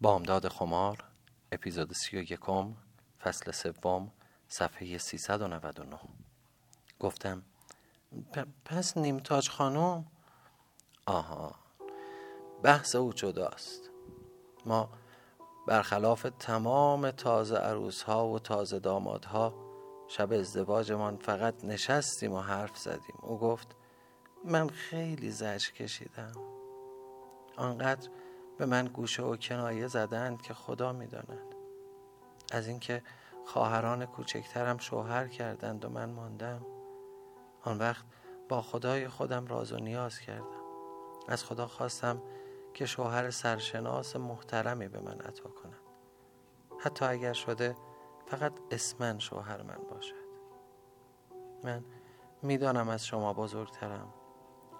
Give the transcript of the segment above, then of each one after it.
بامداد خمار اپیزود سی و یکم فصل سوم صفحه 399 گفتم پس نیمتاج خانم؟ آها بحث او جداست. ما برخلاف تمام تازه عروس ها و تازه دامادها شب ازدواجمان فقط نشستیم و حرف زدیم. او گفت من خیلی زج کشیدم. آنقدر به من گوشه و کنایه زدند که خدا می‌داند. از اینکه خواهران کوچکترم شوهر کردند و من ماندم آن وقت با خدای خودم راز و نیاز کردم. از خدا خواستم که شوهر سرشناس محترمی به من عطا کند. حتی اگر شده فقط اسمن شوهر من باشد. من می‌دانم از شما بزرگترم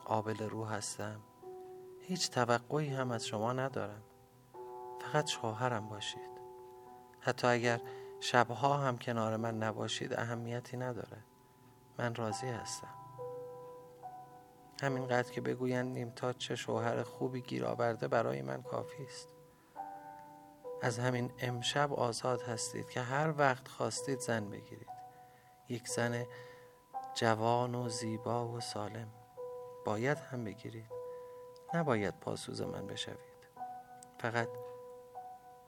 قابل روح هستم. هیچ توقعی هم از شما ندارم. فقط شوهرم باشید. حتی اگر شبها هم کنار من نباشید اهمیتی نداره. من راضی هستم. همینقدر که بگویند نیمتا چه شوهر خوبی گیر آورده برای من کافی است. از همین امشب آزاد هستید که هر وقت خواستید زن بگیرید. یک زن جوان و زیبا و سالم. باید هم بگیرید. نباید پاسوز من بشوید. فقط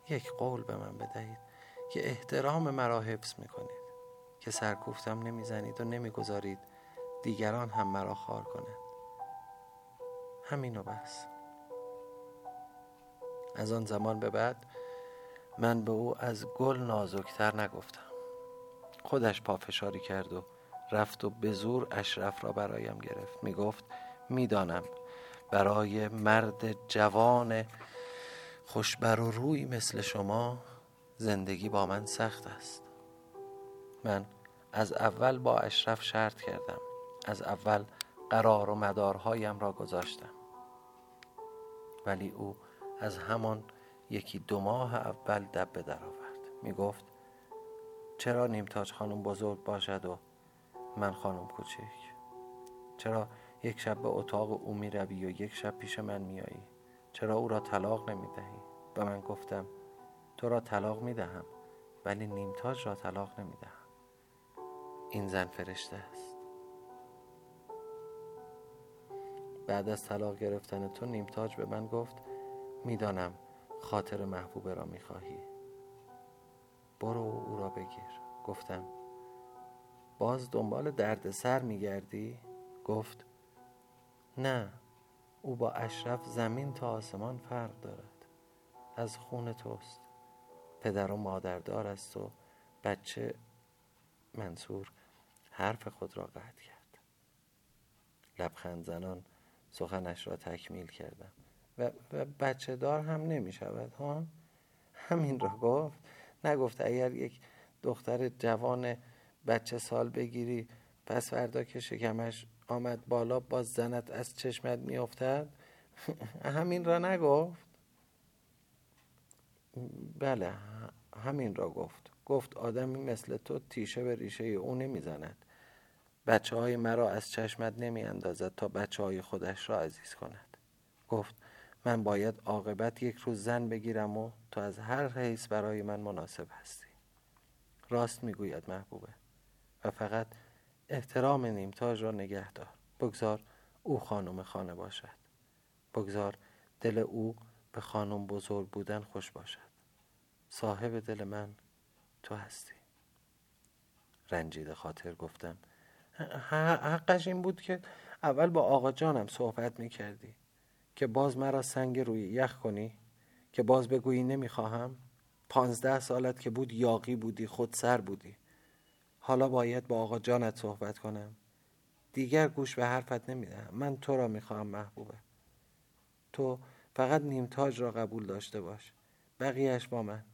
یک قول به من بدهید که احترام مرا حفظ می‌کنید. که سرکوفتم نمی‌زنید و نمی‌گذارید دیگران هم مرا خار کنند. همینو بس. از آن زمان به بعد من به او از گل نازکتر نگفتم. خودش پافشاری کرد و رفت و به زور اشرف را برایم گرفت. می‌گفت می‌دانم برای مرد جوان خوشبر و روی مثل شما زندگی با من سخت است. من از اول با اشرف شرط کردم. از اول قرار و مدارهایم را گذاشتم. ولی او از همان یکی دو ماه اول دب به در آورد. می گفت چرا نیمتاج خانم بزرگ باشد و من خانم کوچک؟ چرا یک شب به اتاق او می روی و یک شب پیش من میایی چرا او را طلاق نمی دهی و من گفتم تو را طلاق می دهم ولی نیمتاج را طلاق نمی دهم این زن فرشته است. بعد از طلاق گرفتن تو نیمتاج به من گفت می‌دانم خاطر محبوبه را می‌خواهی. برو او را بگیر. گفتم باز دنبال درد سر میگردی؟ گفت نه او با اشرف زمین تا آسمان فرق دارد. از خون توست. پدر و مادردار است و بچه منصور حرف خود را قطع کرد. لبخند زنان سخنش را تکمیل کردم و, و بچه دار هم نمی شود ها؟ همین را گفت. نگفت اگر یک دختر جوان بچه سال بگیری پس فردا که شکمش آمد بالا باز زنت از چشمت میافتد. همین را نگفت. بله همین را گفت. گفت آدمی مثل تو تیشه به ریشه او نمی‌زند. بچه های مرا از چشمت نمی اندازد تا بچه های خودش را عزیز کند. گفت من باید عاقبت یک روز زن بگیرم و تو از هر حیث برای من مناسب هستی. راست می‌گوید محبوبه. و فقط احترام نیمتاج را نگه دار. بگذار او خانم خانه باشد. بگذار دل او به خانم بزرگ بودن خوش باشد. صاحب دل من تو هستی. رنجید خاطر گفتم حقش این بود که اول با آقا جانم صحبت می کردی که باز مرا سنگ روی یخ کنی که باز بگویی نمی‌خواهم؟ پانزده سالت که بود یاقی بودی خود سر بودی. حالا باید با آقا جانت صحبت کنم. دیگر گوش به حرفت نمی‌دهم من تو را می‌خواهم محبوبه. تو فقط نیمتاج را قبول داشته باش. بقیهش با من.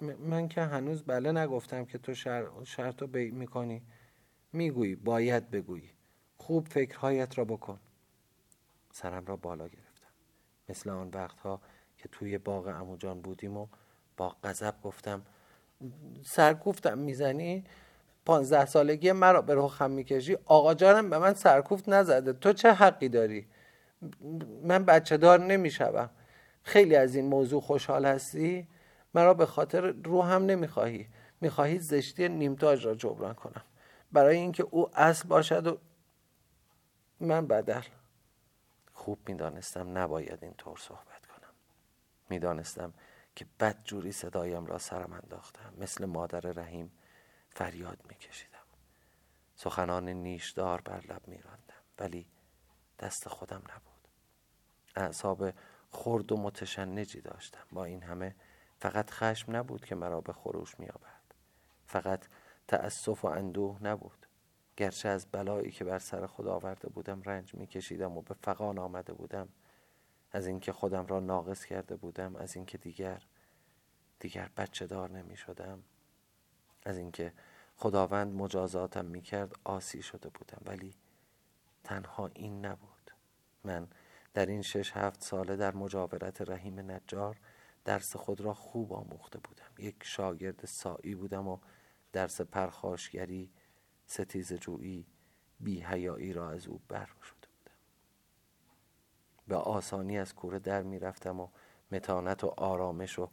من که هنوز بله نگفتم که تو شر... شرط رو می‌کنی. می‌گویی باید بگویی. خوب فکرهایت را بکن. سرم را بالا گرفتم. مثل آن وقتها که توی باغ اموجان بودیم و با غضب گفتم سرکوفتم می‌زنی؟ پانزده سالگی مرا به رخم می‌کشی؟ آقا جانم به من سرکوفت نزده. تو چه حقی داری؟ من بچه دار نمی‌شوم. خیلی از این موضوع خوشحال هستی؟ مرا به خاطر رو هم نمی‌خواهی. می‌خواهی زشتی نیمتاج را جبران کنم. برای اینکه او اصل باشد و من بدل. خوب می‌دانستم نباید این طور صحبت کنم. می‌دانستم که بد جوری صدایم را سرم انداختم مثل مادر رحیم فریاد میکشیدم. سخنان نیشدار بر لب میراندم ولی دست خودم نبود. اعصاب خرد و متشنجی داشتم. با این همه فقط خشم نبود که مرا به خروش میآورد. فقط تأسف و اندوه نبود. گرچه از بلایی که بر سر خود آورده بودم رنج میکشیدم و به فقان آمده بودم. از اینکه خودم را ناقص کرده بودم از اینکه دیگر دیگر بچه دار نمی شدم از اینکه خداوند مجازاتم می کرد آسی شده بودم. ولی تنها این نبود. من در این شش هفت ساله در مجاورت رحیم نجار درس خود را خوب آموخته بودم. یک شاگرد سایی بودم و درس پرخاشگری ستیز جویی بی حیایی را از او بر شده بودم. به آسانی از کوره در می رفتم و متانت و آرامش و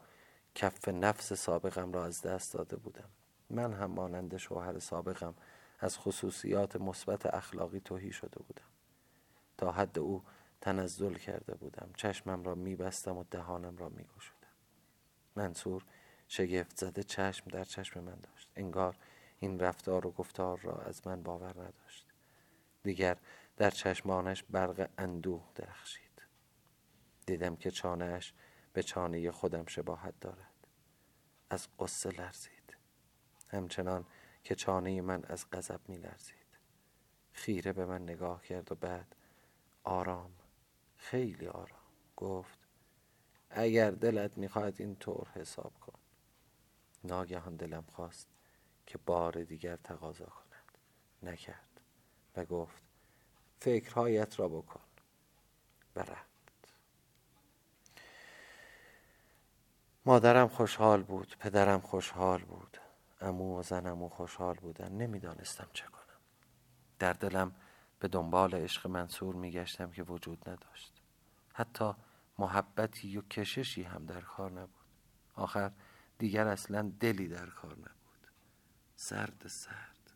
کف نفس سابقم را از دست داده بودم. من هم مانند شوهر سابقم از خصوصیات مثبت اخلاقی توهی شده بودم. تا حد او تنزل کرده بودم. چشمم را میبستم و دهانم را میگشودم. منصور شگفت زده چشم در چشم من داشت. انگار این رفتار و گفتار را از من باور نداشت. دیگر در چشمانش برق اندوه درخشید. دیدم که چانهش به چانه خودم شباهت دارد. از قصه لرزید. همچنان که چانه من از غضب می لرزید خیره به من نگاه کرد و بعد آرام خیلی آرام گفت اگر دلت می‌خواهد این طور حساب کن. ناگهان دلم خواست که بار دیگر تقاضا کند. نکرد و گفت فکرهایت را بکن. و رفت. مادرم خوشحال بود پدرم خوشحال بود. امو و زنمو خوشحال بودن نمی‌دانستم چه کنم. در دلم به دنبال عشق منصور میگشتم که وجود نداشت. حتی محبتی و کششی هم در کار نبود. آخر دیگر اصلا دلی در کار نبود. سرد سرد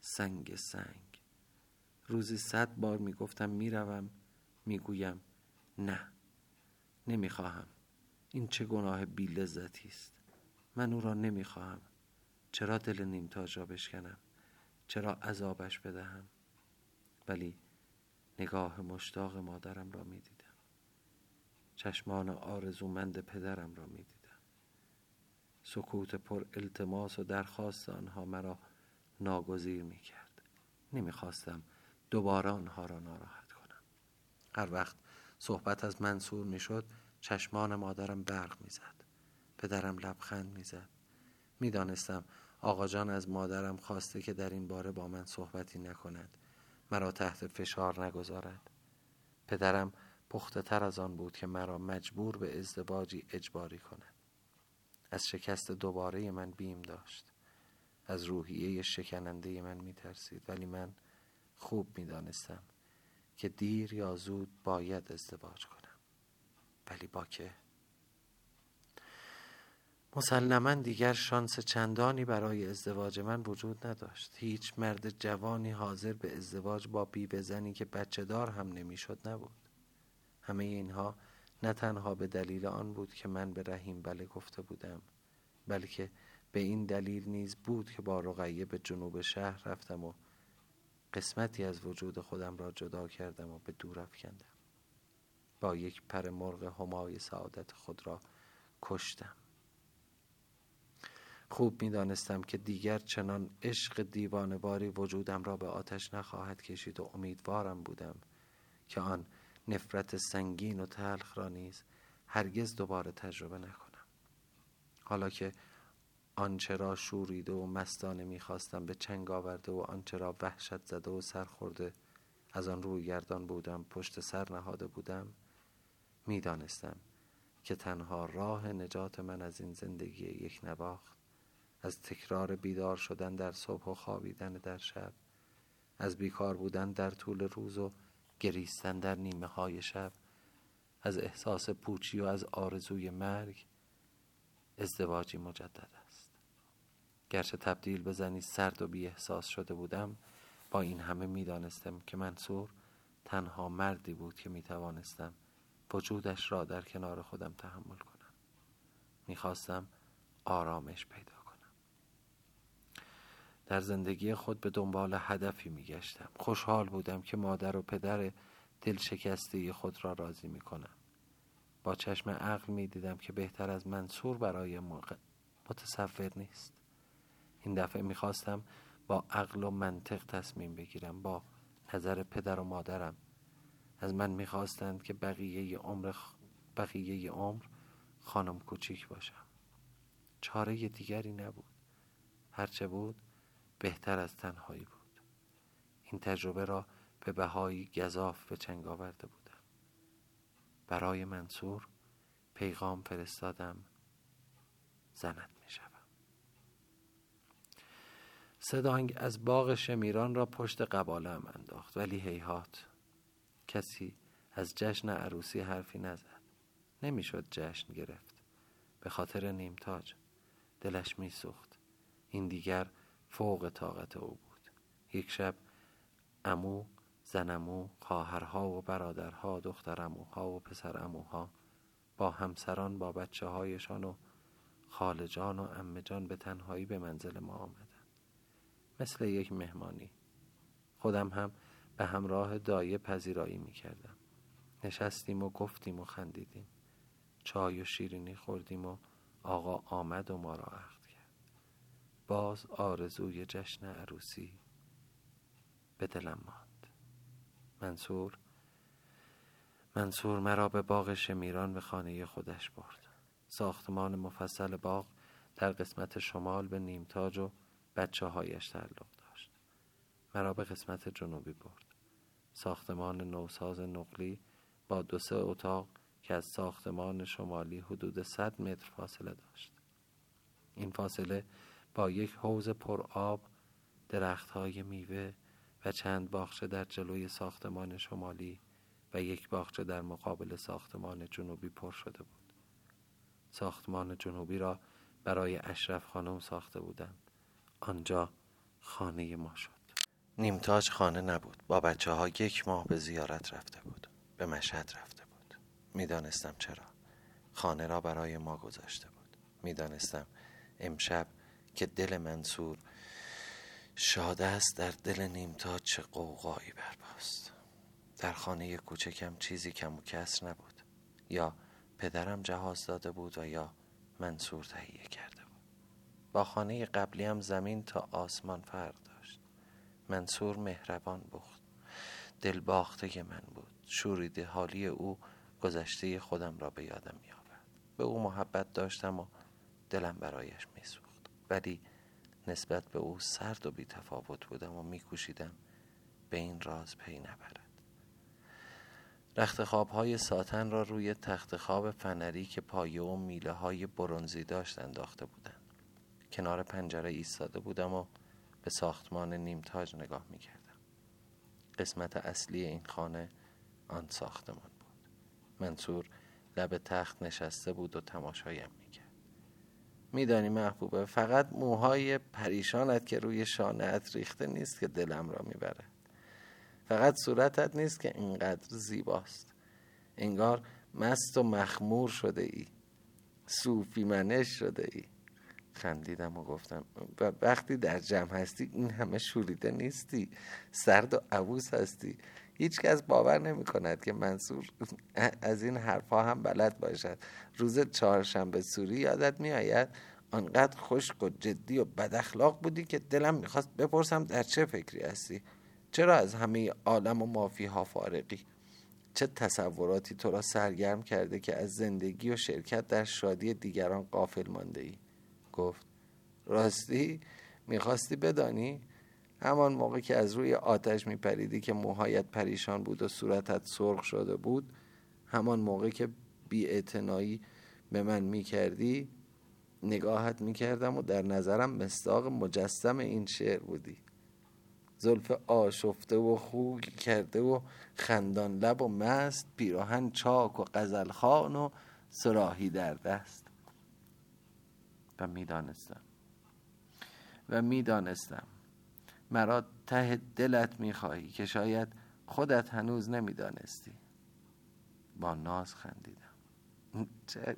سنگ سنگ. روزی صد بار می‌گفتم می‌روم می‌گویم نه. نمی‌خواهم. این چه گناه بی لذتی است. من او را نمی‌خواهم. چرا دل نیمتاج را بشکنم؟ چرا عذابش بدهم؟ ولی نگاه مشتاق مادرم را می‌دیدم. چشمان آرزومند پدرم را می‌دیدم. سکوت پر التماس و درخواست آنها مرا ناگزیر می کرد نمی‌خواستم دوباره آنها را ناراحت کنم. هر وقت صحبت از منصور می‌شد چشمان مادرم برق می‌زد. پدرم لبخند می‌زد. می‌دانستم آقا جان از مادرم خواسته که در این باره با من صحبتی نکند. مرا تحت فشار نگذارد. پدرم پخته تر از آن بود که مرا مجبور به ازدواجی اجباری کند. از شکست دوباره من بیم داشت. از روحیه شکننده من می ترسید ولی من خوب می دانستم که دیر یا زود باید ازدواج کنم. ولی با که؟ مسلما دیگر شانس چندانی برای ازدواج من وجود نداشت. هیچ مرد جوانی حاضر به ازدواج با بی بزنی که بچه دار هم نمی‌شد نبود. همه اینها نه تنها به دلیل آن بود که من به رحیم بله گفته بودم بلکه به این دلیل نیز بود که با رقیه به جنوب شهر رفتم و قسمتی از وجود خودم را جدا کردم و به دور افکندم. با یک پر مرغ همای سعادت خود را کشتم. خوب می دانستم که دیگر چنان عشق دیوانواری وجودم را به آتش نخواهد کشید و امیدوارم بودم که آن نفرت سنگین و تلخ را نیز هرگز دوباره تجربه نکنم. حالا که آنچه را شوریده و مستانه می‌خواستم به چنگ آورده و آنچه را وحشت زده و سرخورده از آن روی گردان بودم پشت سر نهاده بودم می‌دانستم که تنها راه نجات من از این زندگی یک نواخت از تکرار بیدار شدن در صبح و خوابیدن در شب از بیکار بودن در طول روز و گریستن در نیمه های شب از احساس پوچی و از آرزوی مرگ ازدواجی مجدد است. گرچه تبدیل به زنی سرد و بی احساس شده بودم با این همه می دانستم که منصور تنها مردی بود که می توانستم وجودش را در کنار خودم تحمل کنم. می‌خواستم آرامش پیدا کنم در زندگی خود به دنبال هدفی میگشتم. خوشحال بودم که مادر و پدر دل شکسته خود را راضی می کنم با چشم عقل می دیدم که بهتر از منصور برای موقع متصور نیست. این دفعه می‌خواستم با عقل و منطق تصمیم بگیرم با نظر پدر و مادرم. از من می‌خواستند که بقیه عمر بقیه عمر خانم کوچیک باشم. چاره دیگری نبود. هرچه بود بهتر از تنهایی بود. این تجربه را به بهایی گذاف به چنگ آورده بودم. برای منصور پیغام فرستادم زنت می شوم صدانگ از باغ شمیران را پشت قبالم انداخت ولی هیهات کسی از جشن عروسی حرفی نزد. نمی‌شد جشن گرفت. به خاطر نیمتاج دلش میسوخت. این دیگر فوق طاقت او بود. یک شب امو زنمو خواهرها و برادرها دختر اموها و پسر اموها با همسران با بچه هایشان و خالجان و امجان به تنهایی به منزل ما آمدند. مثل یک مهمانی. خودم هم به همراه دایه پذیرایی می کردم نشستیم و گفتیم و خندیدیم. چای و شیرینی خوردیم و آقا آمد و ما را باز آرزوی جشن عروسی به دلم ماند. منصور منصور مرا به باغ شمیران به خانه خودش برد. ساختمان مفصل باغ در قسمت شمال به نیمتاج و بچه هایش تعلق داشت. مرا به قسمت جنوبی برد. ساختمان نوساز نقلی با دو سه اتاق که از ساختمان شمالی حدود 100 متر فاصله داشت. این فاصله با یک حوز پر آب درختهای میوه و چند باغچه در جلوی ساختمان شمالی و یک باغچه در مقابل ساختمان جنوبی پر شده بود. ساختمان جنوبی را برای اشرف خانم ساخته بودند. آنجا خانه ما شد. نیمتاج خانه نبود. با بچه ها یک ماه به زیارت رفته بود. به مشهد رفته بود. می‌دانستم چرا. خانه را برای ما گذاشته بود. می‌دانستم امشب که دل منصور شاد است در دل نیمتاج چه قوقایی برپاست. در خانه کوچکم چیزی کم و کسر نبود. یا پدرم جهاز داده بود و یا منصور تهیه کرده بود. با خانه قبلی هم زمین تا آسمان فرق داشت. منصور مهربان بود دل باخته من بود. شوریده حالی او گذشته خودم را به یادم می آورد به او محبت داشتم و دلم برایش می سوخت ولی نسبت به او سرد و بی تفاوت بودم و می کوشیدم به این راز پی نبرد. رخت خواب ساتن را روی تخت خواب فنری که پایه و میله های برونزی داشت انداخته بودند. کنار پنجره ایستاده بودم و به ساختمان نیمتاج نگاه می کردم. قسمت اصلی این خانه آن ساختمان بود. منصور لب تخت نشسته بود و تماشایم می‌کرد. میدانی محبوبه. فقط موهای پریشانت که روی شانهت ریخته نیست که دلم را می‌بره فقط صورتت نیست که اینقدر زیباست. انگار مست و مخمور شده ای. صوفی منش شده ای. خندیدم و گفتم و وقتی در جمع هستی این همه شوریده نیستی. سرد و عبوس هستی. هیچکس باور نمی کند که منصور از این حرفها هم بلد باشد. روز چهارشنبه سوری یادت می آید آنقدر خشک و جدی و بد اخلاق بودی که دلم می‌خواست بپرسم در چه فکری هستی؟ چرا از همه عالم و مافی ها فارقی چه تصوراتی تو را سرگرم کرده که از زندگی و شرکت در شادی دیگران قافل مانده ای گفت راستی می‌خواستی بدانی؟ همان موقع که از روی آتش میپریدی که موهایت پریشان بود و صورتت سرخ شده بود همان موقع که بی به من می‌کردی نگاهت می‌کردم و در نظرم مستاق مجسم این شعر بودی. زلف آشفته و خوی کرده و خندان لب و مست پیراهن چاک و خان و سراحی در دست. و می‌دانستم. و می‌دانستم. مرا ته دلت می‌خواهی که شاید خودت هنوز نمی‌دانستی. با ناز خندیدم. چه,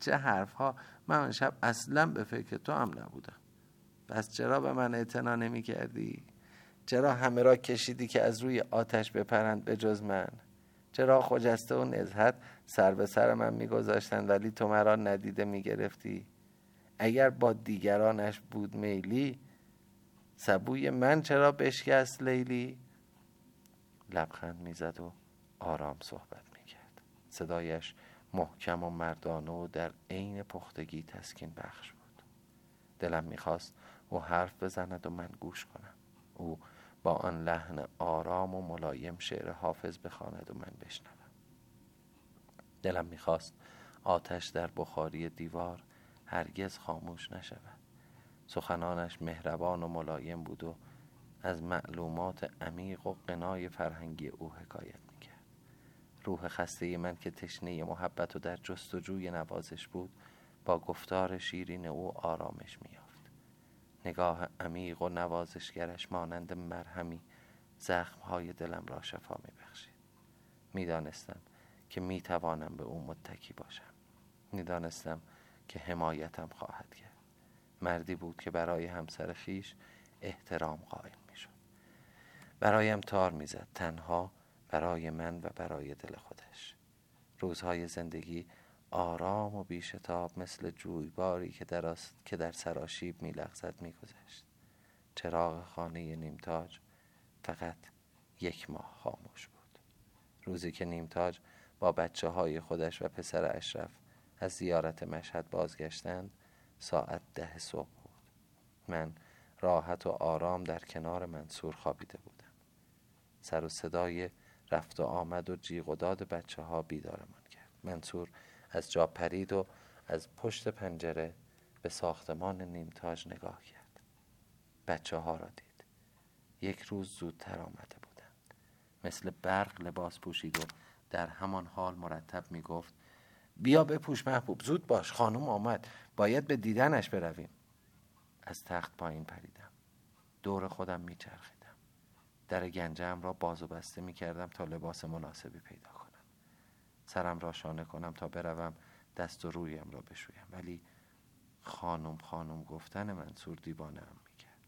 چه حرف ها من آن شب اصلا به فکر تو هم نبودم. پس چرا به من اعتنا نمی کردی؟ چرا همه را کشیدی که از روی آتش بپرند به جز من؟ چرا خجسته و نزهت سر به سر من میگذاشتند ولی تو مرا ندیده می‌گرفتی؟ اگر با دیگرانش بود میلی سبوی من چرا بشکست لیلی؟ لبخند می‌زد و آرام صحبت می‌کرد. صدایش محکم و مردانه و در عین پختگی تسکین بخش بود. دلم می‌خواست او حرف بزند و من گوش کنم. او با آن لحن آرام و ملایم شعر حافظ بخواند و من بشنوم. دلم می‌خواست آتش در بخاری دیوار هرگز خاموش نشود. سخنانش مهربان و ملایم بود و از معلومات عمیق و قنای فرهنگی او حکایت می‌کرد. روح خسته من که تشنه محبت و در جستجوی نوازش بود با گفتار شیرین او آرامش میافت نگاه عمیق و نوازشگرش مانند مرهمی زخمهای دلم را شفا میبخشید. می‌دانستم که می‌توانم به او متکی باشم. می‌دانستم که حمایتم خواهد کرد مردی بود که برای همسر خیش احترام قائل می‌شد. برایم تار می‌زد تنها برای من و برای دل خودش. روزهای زندگی آرام و بیشتاب مثل جویباری که در, که در سراشیب میلغزد میگذشت. چراغ خانه نیمتاج فقط یک ماه خاموش بود. روزی که نیمتاج با بچه های خودش و پسر اشرف از زیارت مشهد بازگشتند ساعت ده صبح بود. من راحت و آرام در کنار منصور خوابیده بودم. سر و صدای رفت و آمد و جیغ و داد بچه ها بیدارمان کرد. منصور از جا پرید و از پشت پنجره به ساختمان نیمتاج نگاه کرد. بچه ها را دید. یک روز زودتر آمده بودند. مثل برق لباس پوشید و در همان حال مرتب می گفت بیا بپوش محبوب زود باش خانم آمد. باید به دیدنش برویم. از تخت پایین پریدم. دور خودم میچرخیدم. در گنجم را باز و بسته می کردم تا لباس مناسبی پیدا کنم. سرم را شانه کنم تا بروم دست و رویم را بشویم. ولی خانم خانم گفتن منصور دیوانه هم می کرد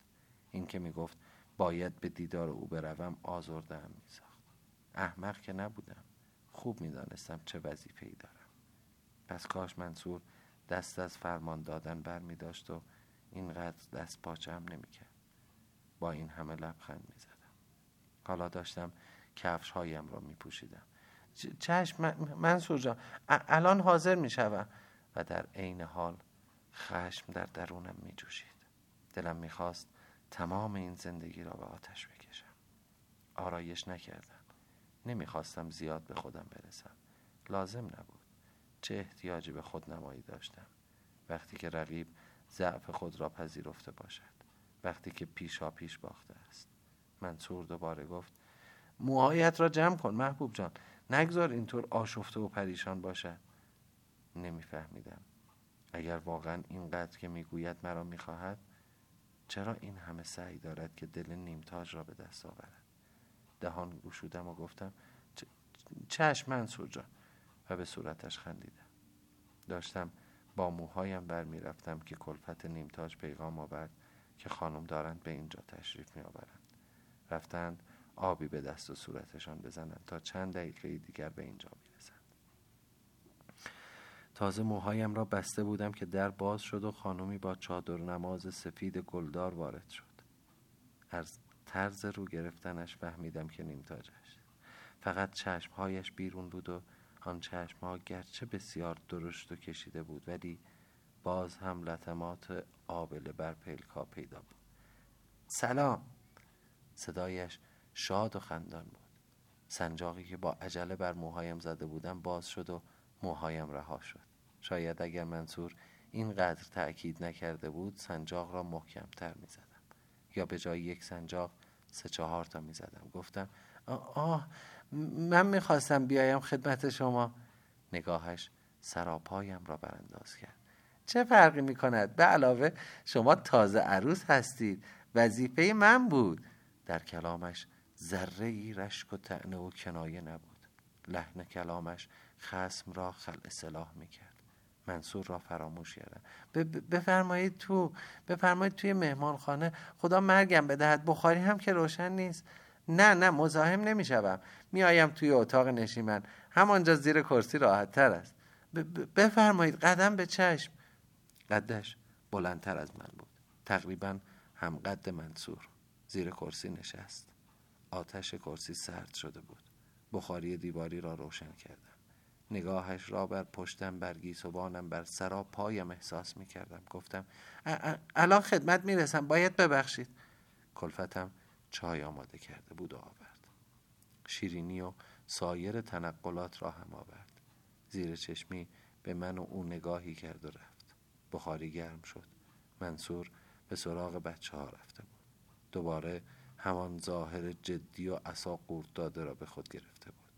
این که می گفت باید به دیدار او بروم آزرده هم می ساخت احمق که نبودم. خوب می دانستم چه وظیفه ای دارم. پس کاش منصور دست از فرمان دادن بر می داشت و اینقدر دست پاچه هم نمی کرد. با این همه لبخند می زدم. حالا داشتم کفش هایم را می پوشیدم چشم منصور جان الان حاضر می شوم و در عین حال خشم در درونم می جوشید دلم می خواست تمام این زندگی را به آتش بکشم. آرایش نکردم. نمی‌خواستم زیاد به خودم برسم. لازم نبود. چه احتیاجی به خود نمایی داشتم؟ وقتی که رقیب ضعف خود را پذیرفته باشد. وقتی که پیشا پیش باخته است. منصور دوباره گفت موهایت را جمع کن محبوب جان. نگذار اینطور آشفته و پریشان باشد نمیفهمیدم. اگر واقعا اینقدر که می‌گوید مرا می‌خواهد چرا این همه سعی دارد که دل نیمتاج را به دست آورد؟ دهان گشودم و گفتم چشم منصور جان. و به صورتش خندیدم. داشتم با موهایم بر می رفتم که کلفت نیمتاج پیغام آورد که خانم دارند به اینجا تشریف می آورند رفتند آبی به دست و صورتشان بزنند تا چند دقیقه دیگر به اینجا می رسند. تازه موهایم را بسته بودم که در باز شد و خانمی با چادر نماز سفید گلدار وارد شد. از طرز رو گرفتنش فهمیدم که نیمتاج است فقط چشمهایش بیرون بود و آن چشمها گرچه بسیار درشت و کشیده بود ولی باز هم لطمات آبله بر پلکا پیدا بود. سلام. صدایش شاد و خندان بود. سنجاقی که با عجله بر موهایم زده بودم باز شد و موهایم رها شد. شاید اگر منصور اینقدر تأکید نکرده بود سنجاق را محکمتر می زدم یا به جای یک سنجاق سه چهار تا می زدم گفتم آه من می‌خواستم بیایم خدمت شما. نگاهش سراپایم را برانداز کرد. چه فرقی می کند به علاوه شما تازه عروس هستید. وظیفه من بود. در کلامش ذره ای رشک و تعنه و کنایه نبود. لحن کلامش خسم را خل اصلاح می کرد منصور را فراموش کردم. بفرمایید تو. بفرمایید توی مهمانخانه. خدا مرگم بدهد. بخاری هم که روشن نیست. نه نه مزاحم نمی‌شوم. میآیم توی اتاق نشیمن. همانجا زیر کرسی راحت تر است بفرمایید قدم به چشم. قدش بلندتر از من بود. تقریبا هم قد منصور. زیر کرسی نشست. آتش کرسی سرد شده بود. بخاری دیواری را روشن کردم. نگاهش را بر پشتم بر گیسوانم بر سرا پایم احساس می کردم گفتم الان خدمت می رسم باید ببخشید. کلفتم چای آماده کرده بود و آورد. شیرینی و سایر تنقلات را هم آورد. زیر چشمی به من و او نگاهی کرد و رفت. بخاری گرم شد. منصور به سراغ بچه ها رفته بود. دوباره همان ظاهر جدی و اصا قورت داده را به خود گرفته بود.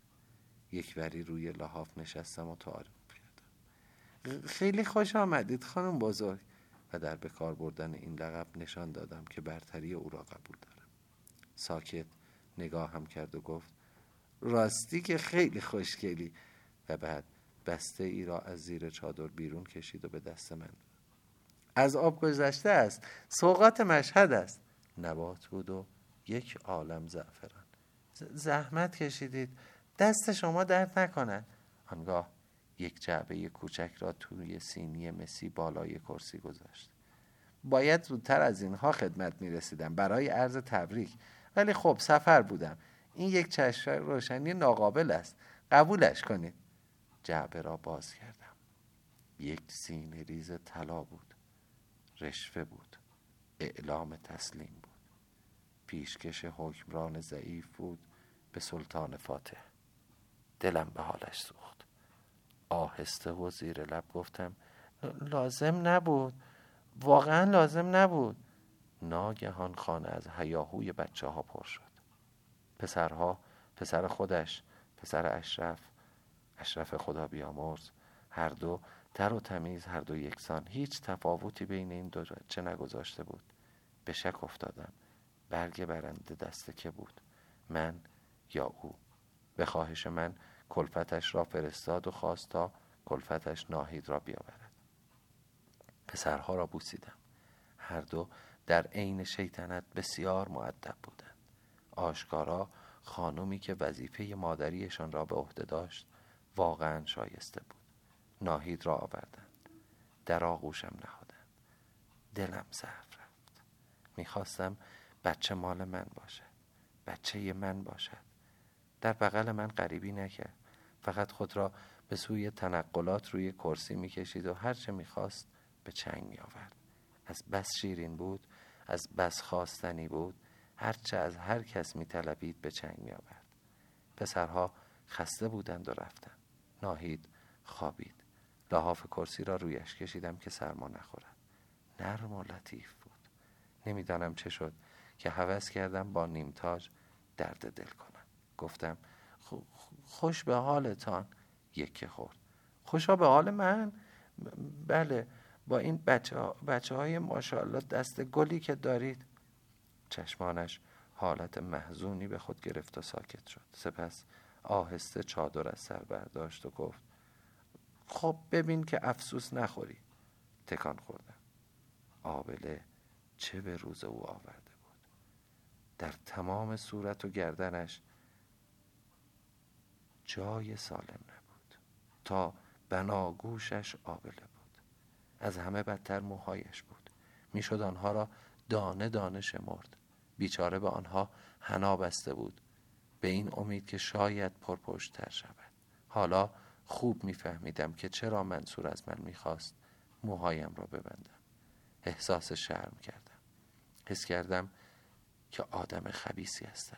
یک وری روی لحاف نشستم و تعارف کردم. خیلی خوش آمدید خانم بزرگ. و در بکار بردن این لقب نشان دادم که برتری او را قبول دارم. ساکت نگاه هم کرد و گفت راستی که خیلی خوشگلی. و بعد بسته ای را از زیر چادر بیرون کشید و به دست من از آب گذشته است سوقات مشهد است. نبات بود و یک عالم زعفران. زحمت کشیدید دست شما درد نکند آنگاه یک جعبه کوچک را توی سینی مسی بالای کرسی گذاشت. باید زودتر از اینها خدمت می رسیدم برای عرض تبریک. ولی خب سفر بودم. این یک چشم روشنی ناقابل است. قبولش کنید. جعبه را باز کردم. یک سینه ریز طلا بود. رشوه بود. اعلام تسلیم بود. پیشکش حکمران ضعیف بود. به سلطان فاتح. دلم به حالش سوخت. آهسته و زیر لب گفتم لازم نبود. واقعا لازم نبود. ناگهان خانه از هیاهوی بچه ها پر شد. پسرها پسر خودش پسر اشرف اشرف خدا بیامرز هر دو تر و تمیز هر دو یکسان. هیچ تفاوتی بین این دو چه نگذاشته بود. به شک افتادم. برگ برنده دست که بود. من یا او. به خواهش من کلفتش را فرستاد و خواست تا کلفتش ناهید را بیاورد. پسرها را بوسیدم. هر دو در عین شیطنت بسیار معدب بودند. آشکارا خانومی که وظیفه مادریشان را به عهده داشت واقعا شایسته بود. ناهید را آوردند. در آغوشم نهادند. دلم ضعف رفت. می‌خواستم بچه مال من باشد بچه من باشد. در بغل من غریبی نکرد. فقط خود را به سوی تنقلات روی کرسی می‌کشید و هرچه می‌خواست به چنگ می آورد از بس شیرین بود از بس خواستنی بود هرچه از هر کس می طلبید به چنگ می آورد پسرها خسته بودند و رفتند. ناهید خوابید. لحاف کرسی را رویش کشیدم که سرما نخورد. نرم و لطیف بود. نمی‌دانم چه شد که حوض کردم با نیمتاج درد دل کنم. گفتم خوش به حالتان. یکی خورد. خوشا به حال من؟ بله. با این بچه, ها، بچه های ماشاءالله دست گلی که دارید. چشمانش حالت محزونی به خود گرفت و ساکت شد. سپس آهسته چادر از سر برداشت و گفت خب ببین که افسوس نخوری. تکان خوردم آبله چه به روز او آورده بود. در تمام صورت و گردنش جای سالم نبود. تا بناگوشش آبله از همه بدتر موهایش بود. می‌شد آنها را دانه دانه شمرد. بیچاره به آنها حنا بسته بود. به این امید که شاید پرپشتتر شود. حالا خوب میفهمیدم که چرا منصور از من می‌خواست موهایم را ببندم. احساس شرم کردم. حس کردم که آدم خبیسی هستم.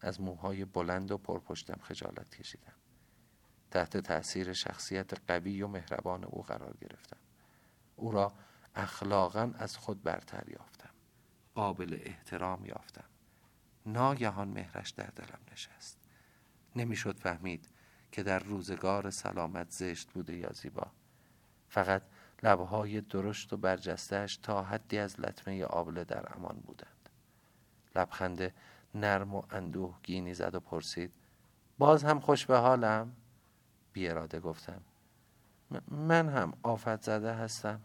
از موهای بلند و پرپشتم خجالت کشیدم. تحت تأثیر شخصیت قوی و مهربان او قرار گرفتم. او را اخلاقا از خود برتر یافتم. قابل احترام یافتم. ناگهان مهرش در دلم نشست. نمی‌شد فهمید که در روزگار سلامت زشت بوده یا زیبا. فقط لبهای درشت و برجستهش تا حدی از لطمه آبله در امان بودند. لبخند نرم و اندوهگینی زد و پرسید باز هم خوش به حالم؟ بی اراده گفتم من هم آفت زده هستم.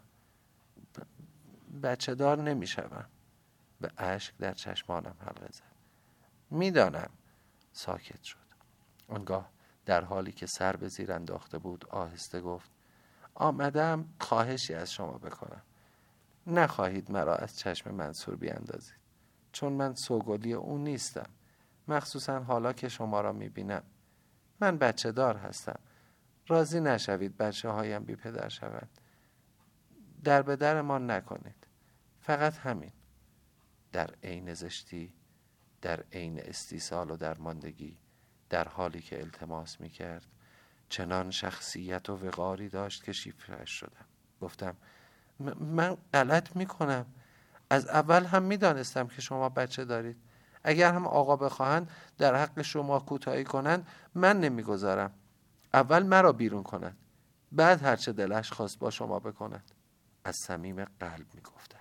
بچه دار نمی. به اشک در چشمانم حلقه زد. می‌دانم ساکت شد. آنگاه در حالی که سر به زیر انداخته بود آهسته گفت آمدم خواهشی از شما بکنم. نخواهید مرا از چشم منصور بیاندازید. چون من سوگلی او نیستم. مخصوصا حالا که شما را می‌بینم. من بچه دار هستم. راضی نشوید بچه هایم بی پدر شوند. در به ما نکنید. فقط همین. در عین زشتی در عین استیصال و درماندگی در حالی که التماس می کرد چنان شخصیت و وقاری داشت که شیفرش شدم. گفتم من غلط می کنم از اول هم می دانستم که شما بچه دارید. اگر هم آقا بخواهند در حق شما کوتاهی کنند من نمی‌گذارم. اول مرا بیرون کند. بعد هرچه دلش خواست با شما بکند. از صمیم قلب می‌گفتم.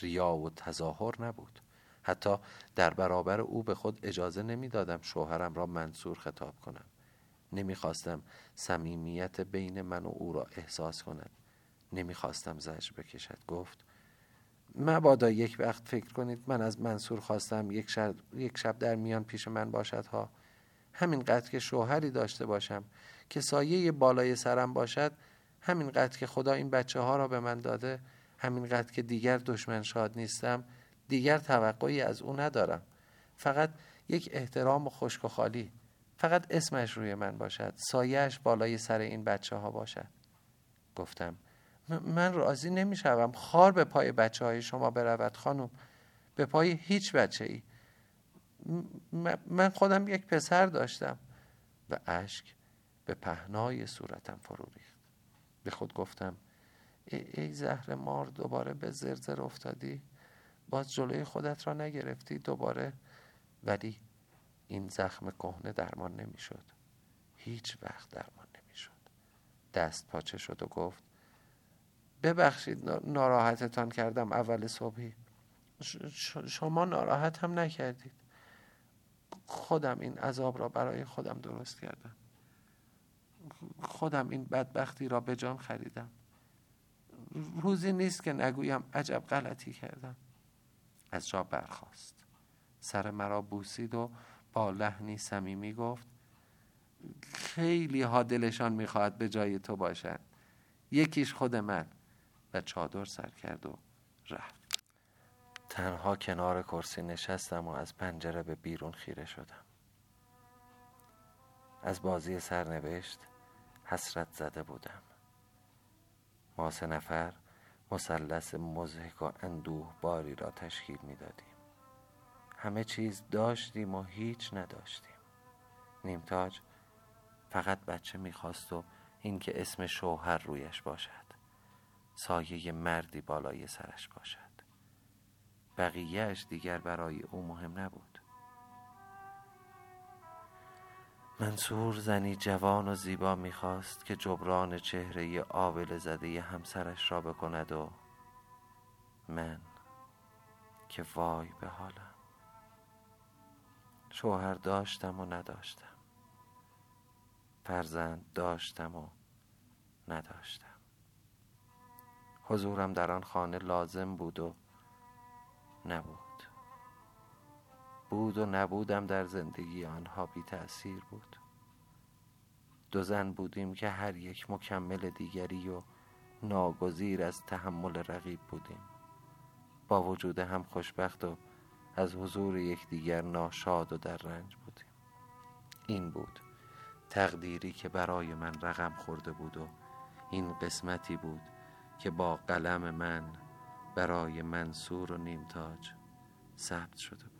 ریا و تظاهر نبود. حتی در برابر او به خود اجازه نمی‌دادم شوهرم را منصور خطاب کنم. نمی‌خواستم صمیمیت بین من و او را احساس کند. نمی‌خواستم زجر بکشد. گفت مبادا یک وقت فکر کنید من از منصور خواستم یک شب, یک شب در میان پیش من باشد ها؟ همینقدر که شوهری داشته باشم که سایه بالای سرم باشد همینقدر که خدا این بچه ها را به من داده همینقدر که دیگر دشمن شاد نیستم دیگر توقعی از او ندارم. فقط یک احترام و خشک و خالی فقط اسمش روی من باشد سایهش بالای سر این بچه ها باشد. گفتم من راضی نمی‌شوم خار به پای بچه های شما برود خانم به پای هیچ بچه ای من خودم یک پسر داشتم. و اشک به پهنای صورتم فرو ریخت. به خود گفتم ای, ای زهر مار دوباره به زرزر افتادی. باز جلوی خودت را نگرفتی دوباره. ولی این زخم کهنه درمان نمی‌شد. هیچ وقت درمان نمی‌شد. دست پاچه شد و گفت ببخشید ناراحتتان کردم اول صبحی. شما ناراحت هم نکردید. خودم این عذاب را برای خودم درست کردم. خودم این بدبختی را به جان خریدم. روزی نیست که نگویم عجب غلطی کردم. از جا برخاست. سر مرا بوسید و با لحنی صمیمی گفت خیلی ها دلشان می‌خواهد به جای تو باشند. یکیش خود من و چادر سر کرد و رفت. تنها کنار کرسی نشستم و از پنجره به بیرون خیره شدم. از بازی سرنوشت حسرت زده بودم. ما سه نفر مثلث مزهک و اندوه باری را تشکیل می دادیم همه چیز داشتیم و هیچ نداشتیم. نیمتاج فقط بچه می‌خواست و اینکه اسم شوهر رویش باشد. سایه مردی بالای سرش باشد. بقیهش دیگر برای او مهم نبود. منصور زنی جوان و زیبا می‌خواست که جبران چهره آبل زده همسرش را بکند و من که وای به حالم. شوهر داشتم و نداشتم. فرزند داشتم و نداشتم. حضورم در آن خانه لازم بود و نبود. بود و نبودم در زندگی آنها بی تأثیر بود. دو زن بودیم که هر یک مکمل دیگری و ناگزیر از تحمل رقیب بودیم. با وجود هم خوشبخت و از حضور یکدیگر ناشاد و در رنج بودیم. این بود تقدیری که برای من رقم خورده بود و این قسمتی بود که با قلم من برای منصور و نیمتاج ثبت شده